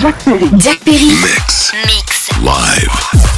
Jack Perry. Jack Perry. Mix. Mix. Live.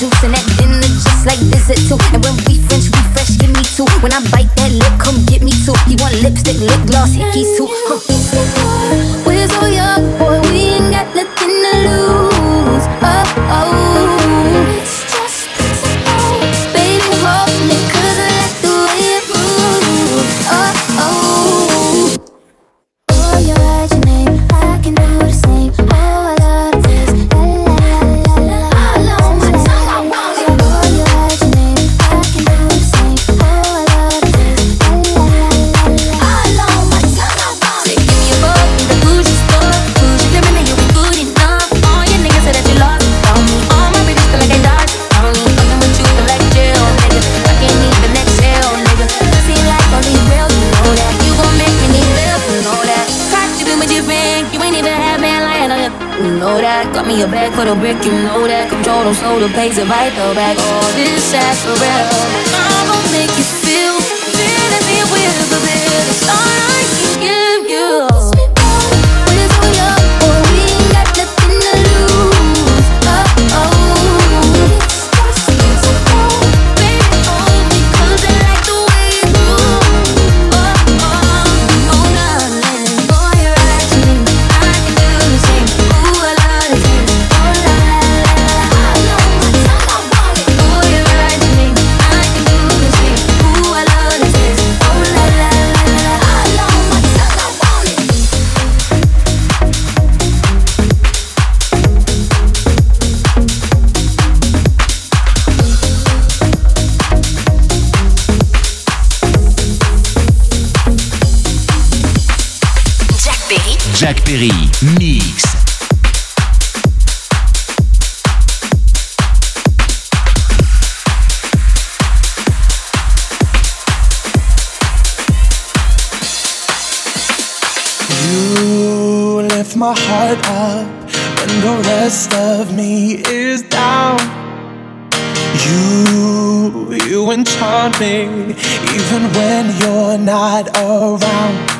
juice and that dinner just like visit too. And when we French refresh, give me two. When I bite that lip, come get me two. He want lipstick, lip gloss, hickeys too. Huh. shoulder pains the right though back. All this ass for rent. Jacques Perry, Mix. You lift my heart up when the rest of me is down. You, you enchant me even when you're not around.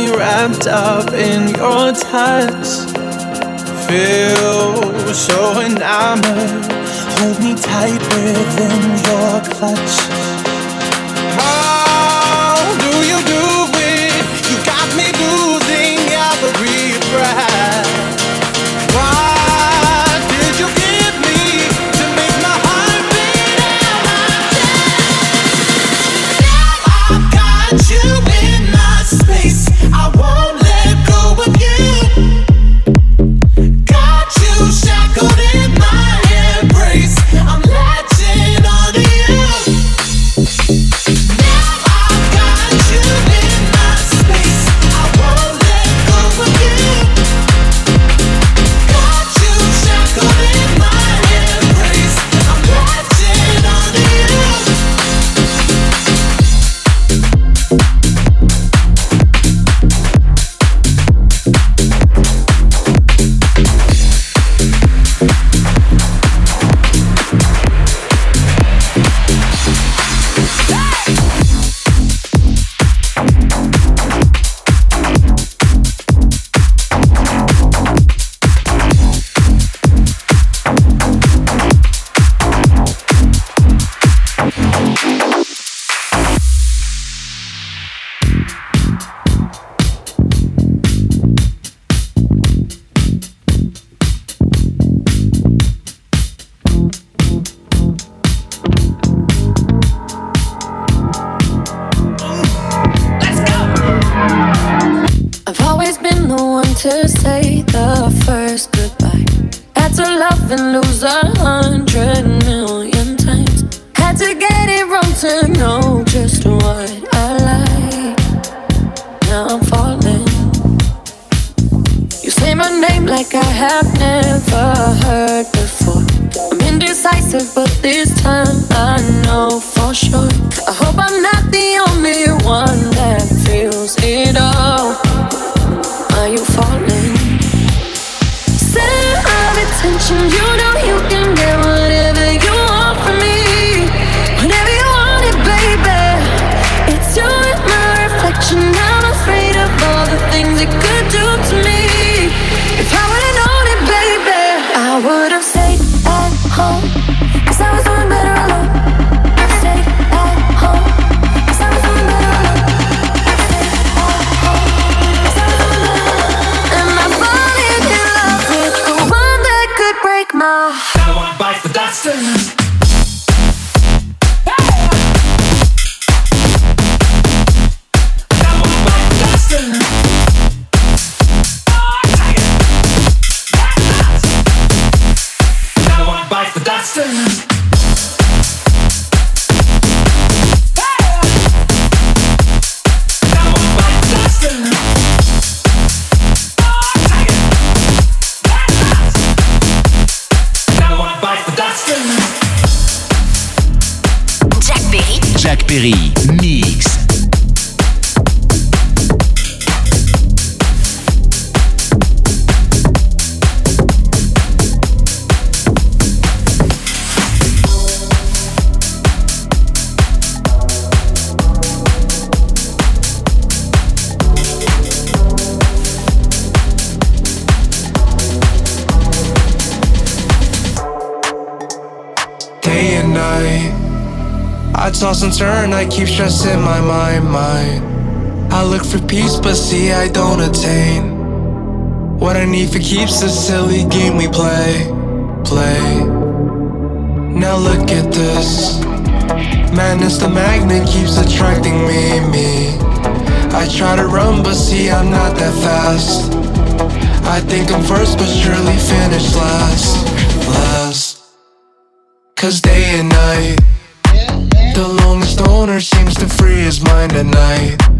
me wrapped up in your touch. Feel so enamored. Hold me tight within your clutch. See, I don't attain. What I need for keeps the silly game we play, play. Now look at this. Madness, the magnet keeps attracting me, me. I try to run, but see, I'm not that fast. I think I'm first, but surely finish last, last. Cause day and night, the lonely stoner seems to free his mind at night.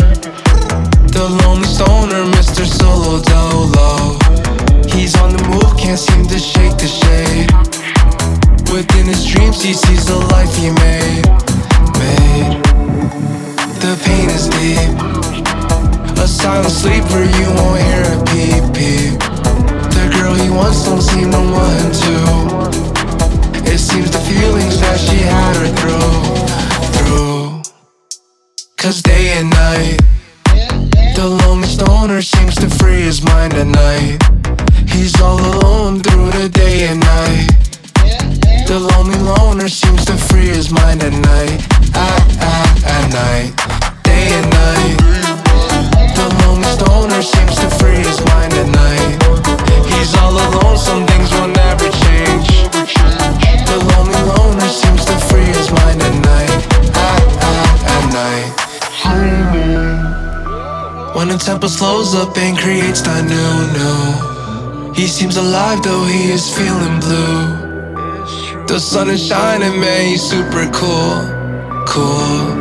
Can't seem to shake the shade. Within his dreams, he sees the life he made. Made. The pain is deep. A silent sleeper, you won't hear a peep peep. The girl he wants don't seem to want him to. It seems the feelings that she had her through, through. Cause day and night, the lonely stoner seems to free his mind at night. He's all alone through the day and night. The lonely loner seems to free his mind at night. At, at, at night. Day and night. The lonely stoner seems to free his mind at night. He's all alone, some things will never change. The lonely loner seems to free his mind at night. At, at, at night. When the tempo slows up and creates that new, new. He seems alive though he is feeling blue. The sun is shining, man, he's super cool, cool.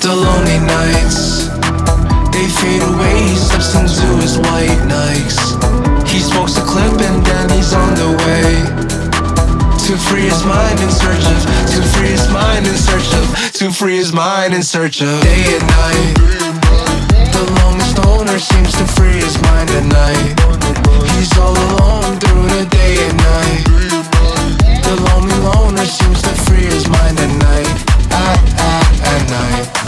The lonely nights, they fade away. He slips into his white Nikes. He smokes a clip and then he's on the way to free his mind in search of, to free his mind in search of, to free his mind in search of day and night. Seems to free his mind at night. He's all alone through the day and night. The lonely loner seems to free his mind at night. At, at, at night.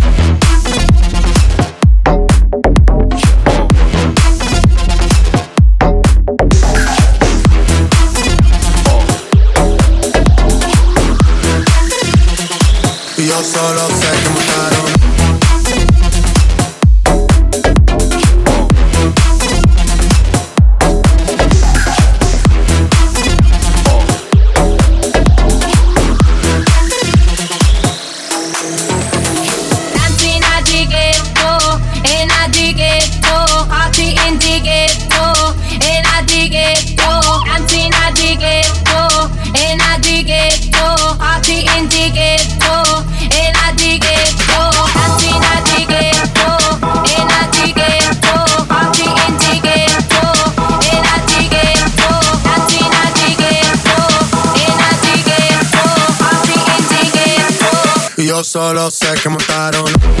Solo sé que mataron.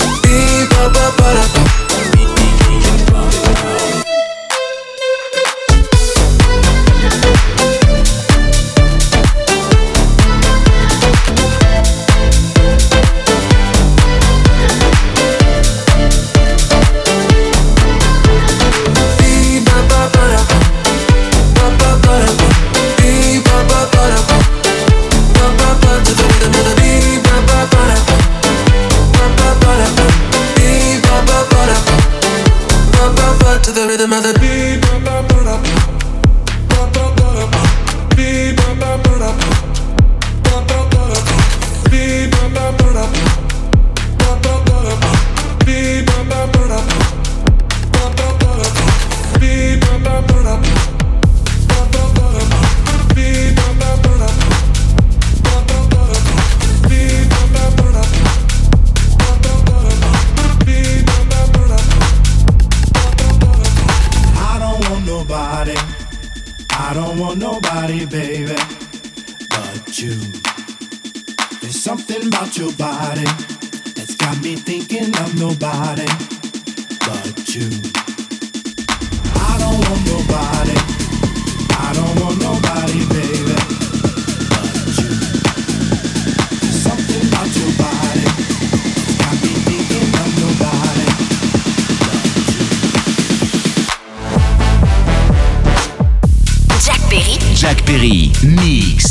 Mix.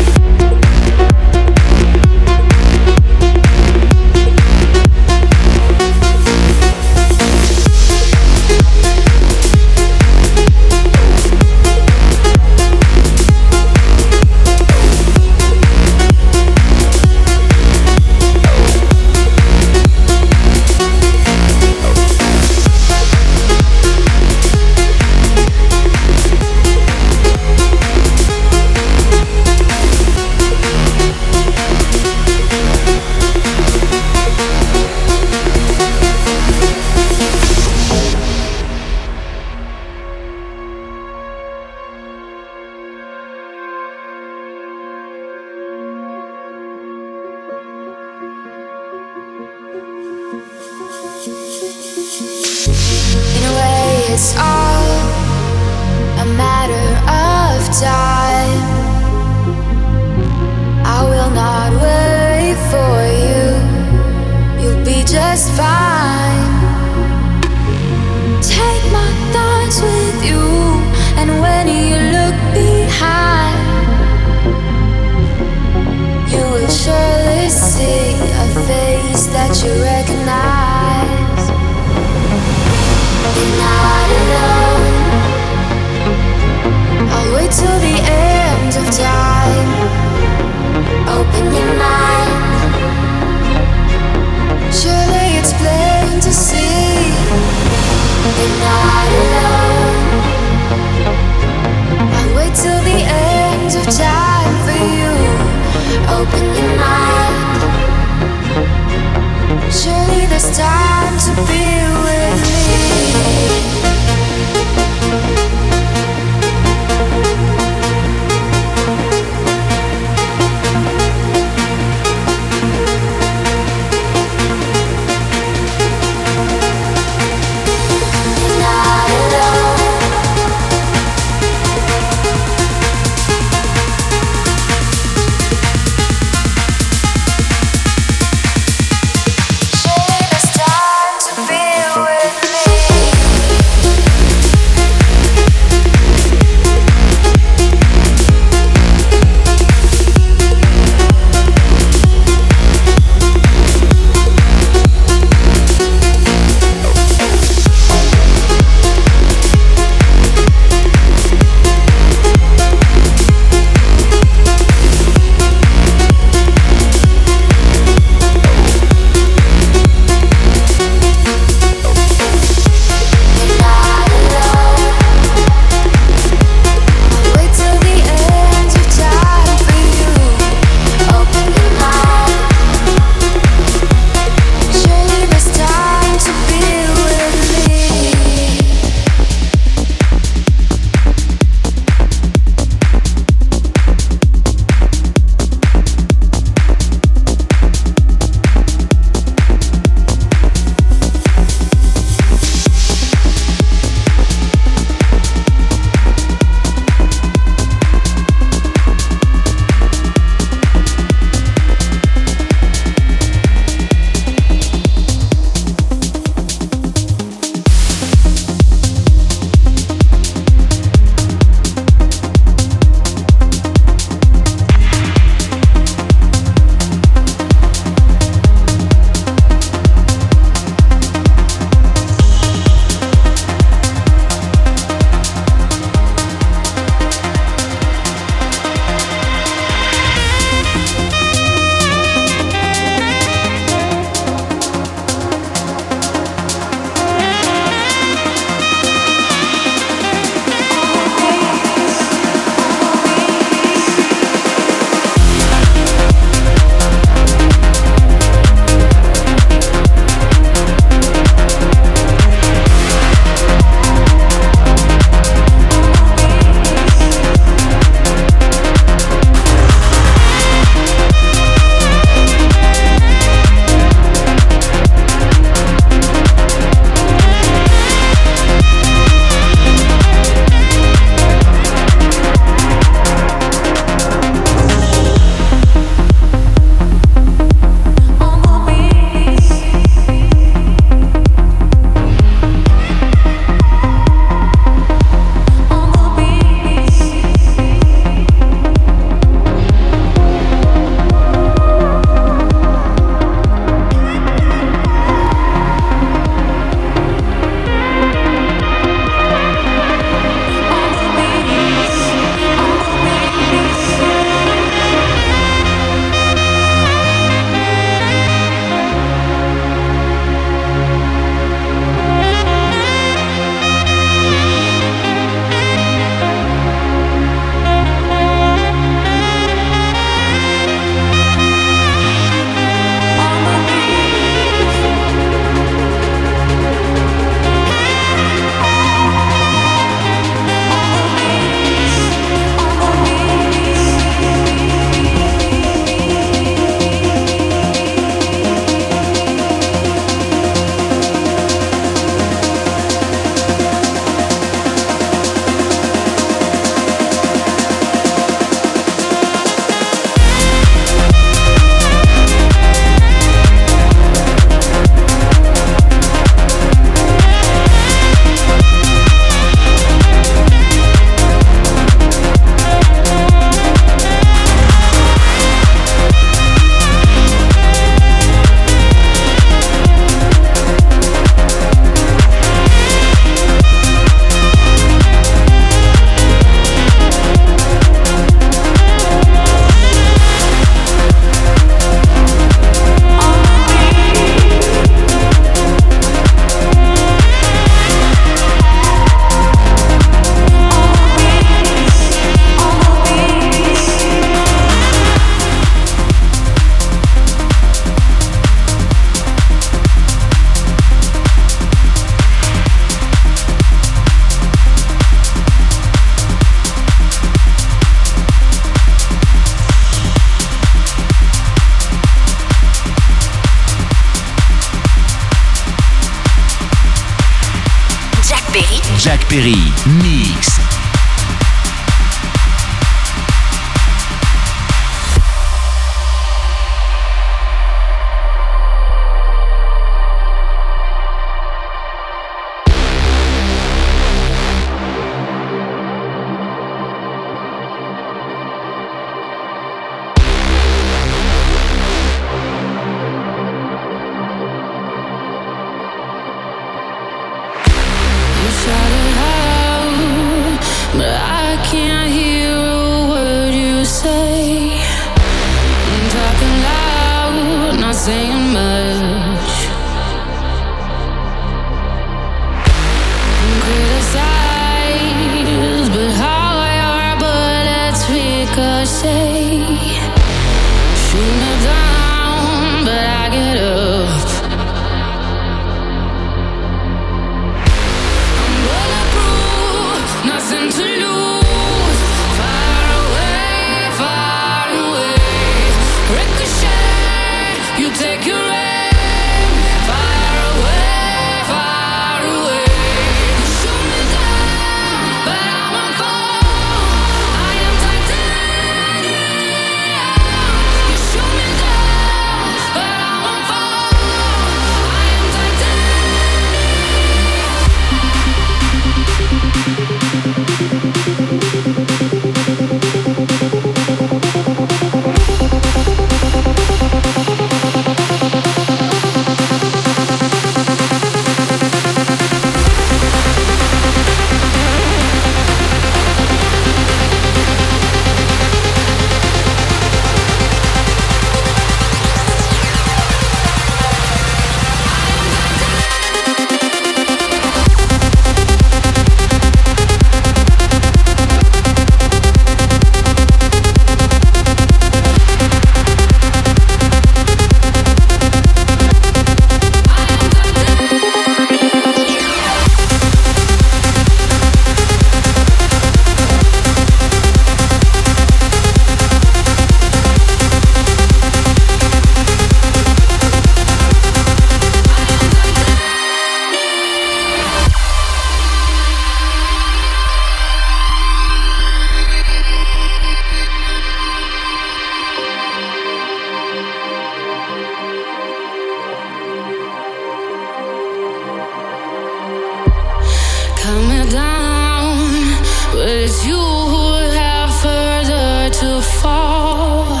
fall.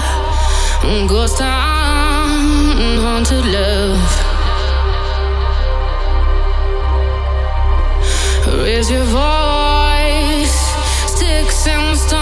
Ghost town, haunted love. Raise your voice, sticks and stones.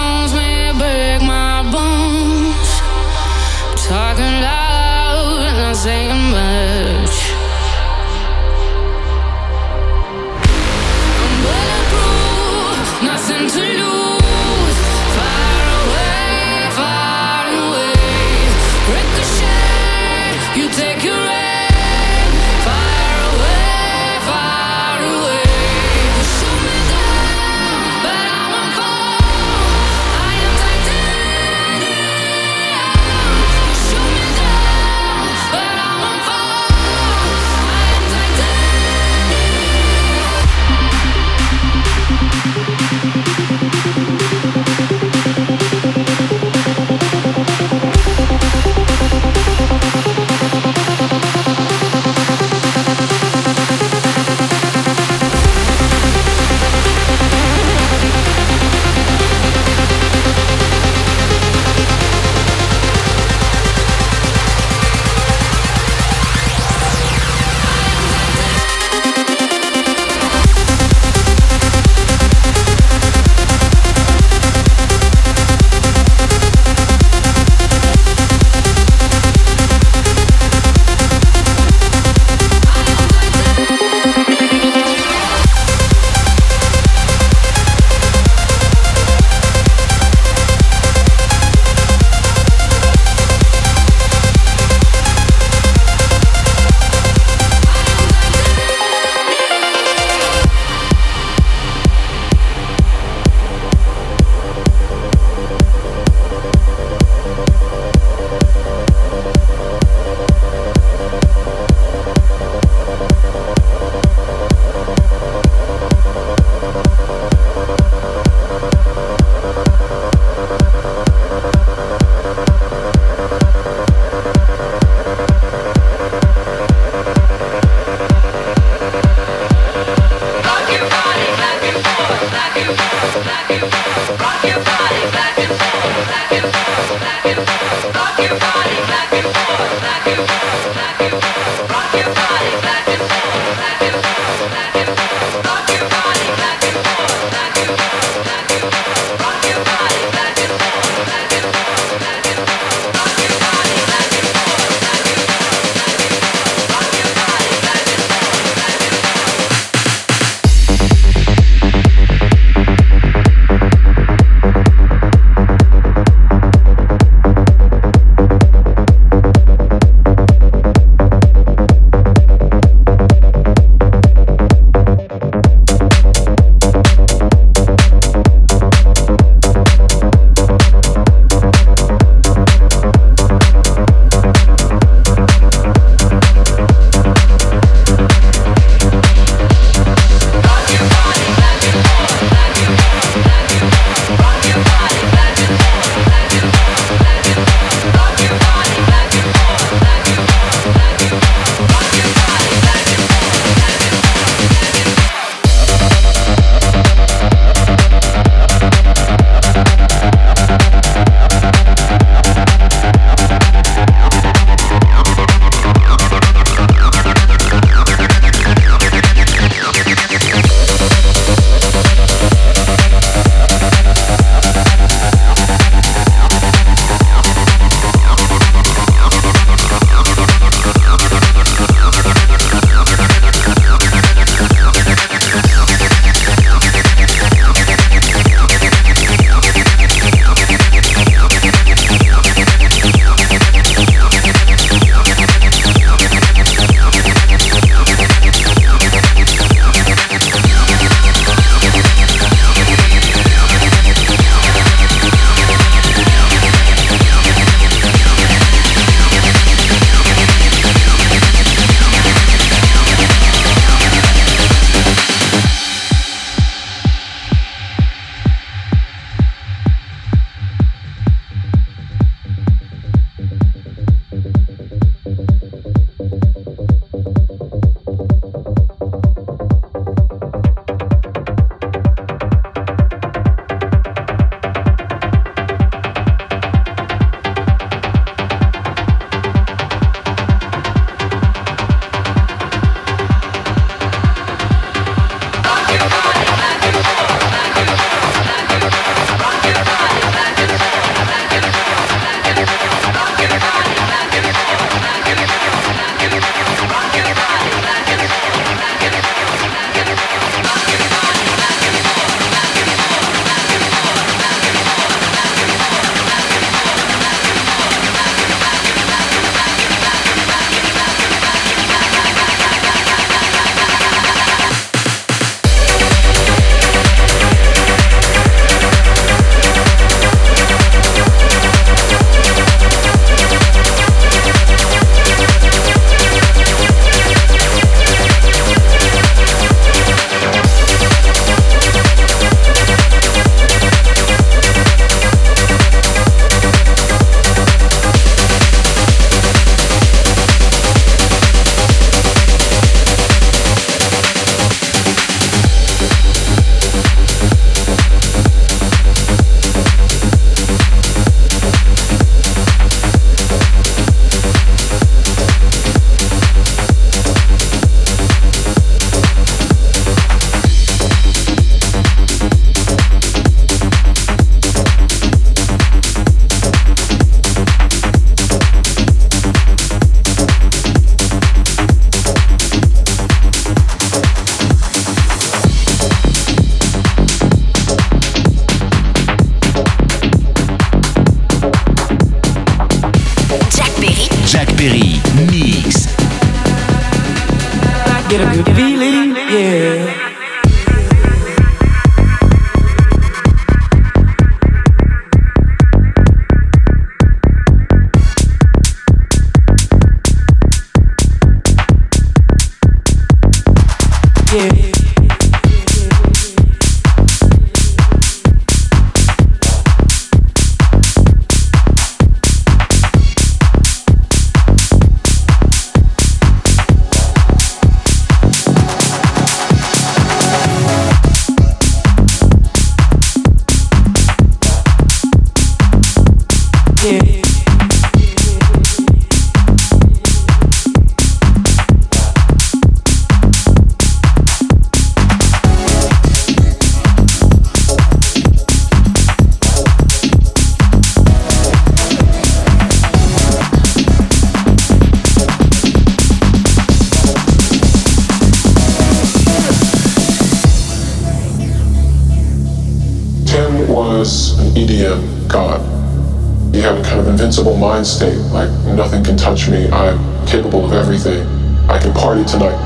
Mind state, like nothing can touch me, I'm capable of everything. I can party tonight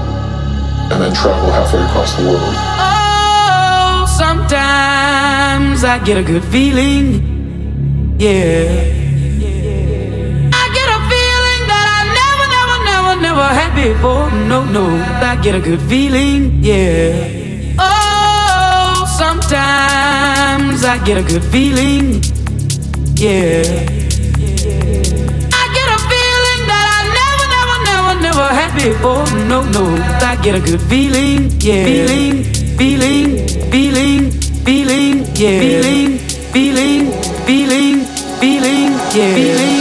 and then travel halfway across the world. Oh, sometimes I get a good feeling. Yeah. I get a feeling that I never, never, never, never had before. No, no. I get a good feeling. Yeah. Oh, sometimes I get a good feeling. Yeah. Before. Oh, no, no. I get a good feeling. Yeah. Feeling, feeling, feeling, feeling. Yeah. Feeling, feeling, feeling, feeling. Yeah. Feeling, feeling,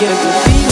get a good feeling.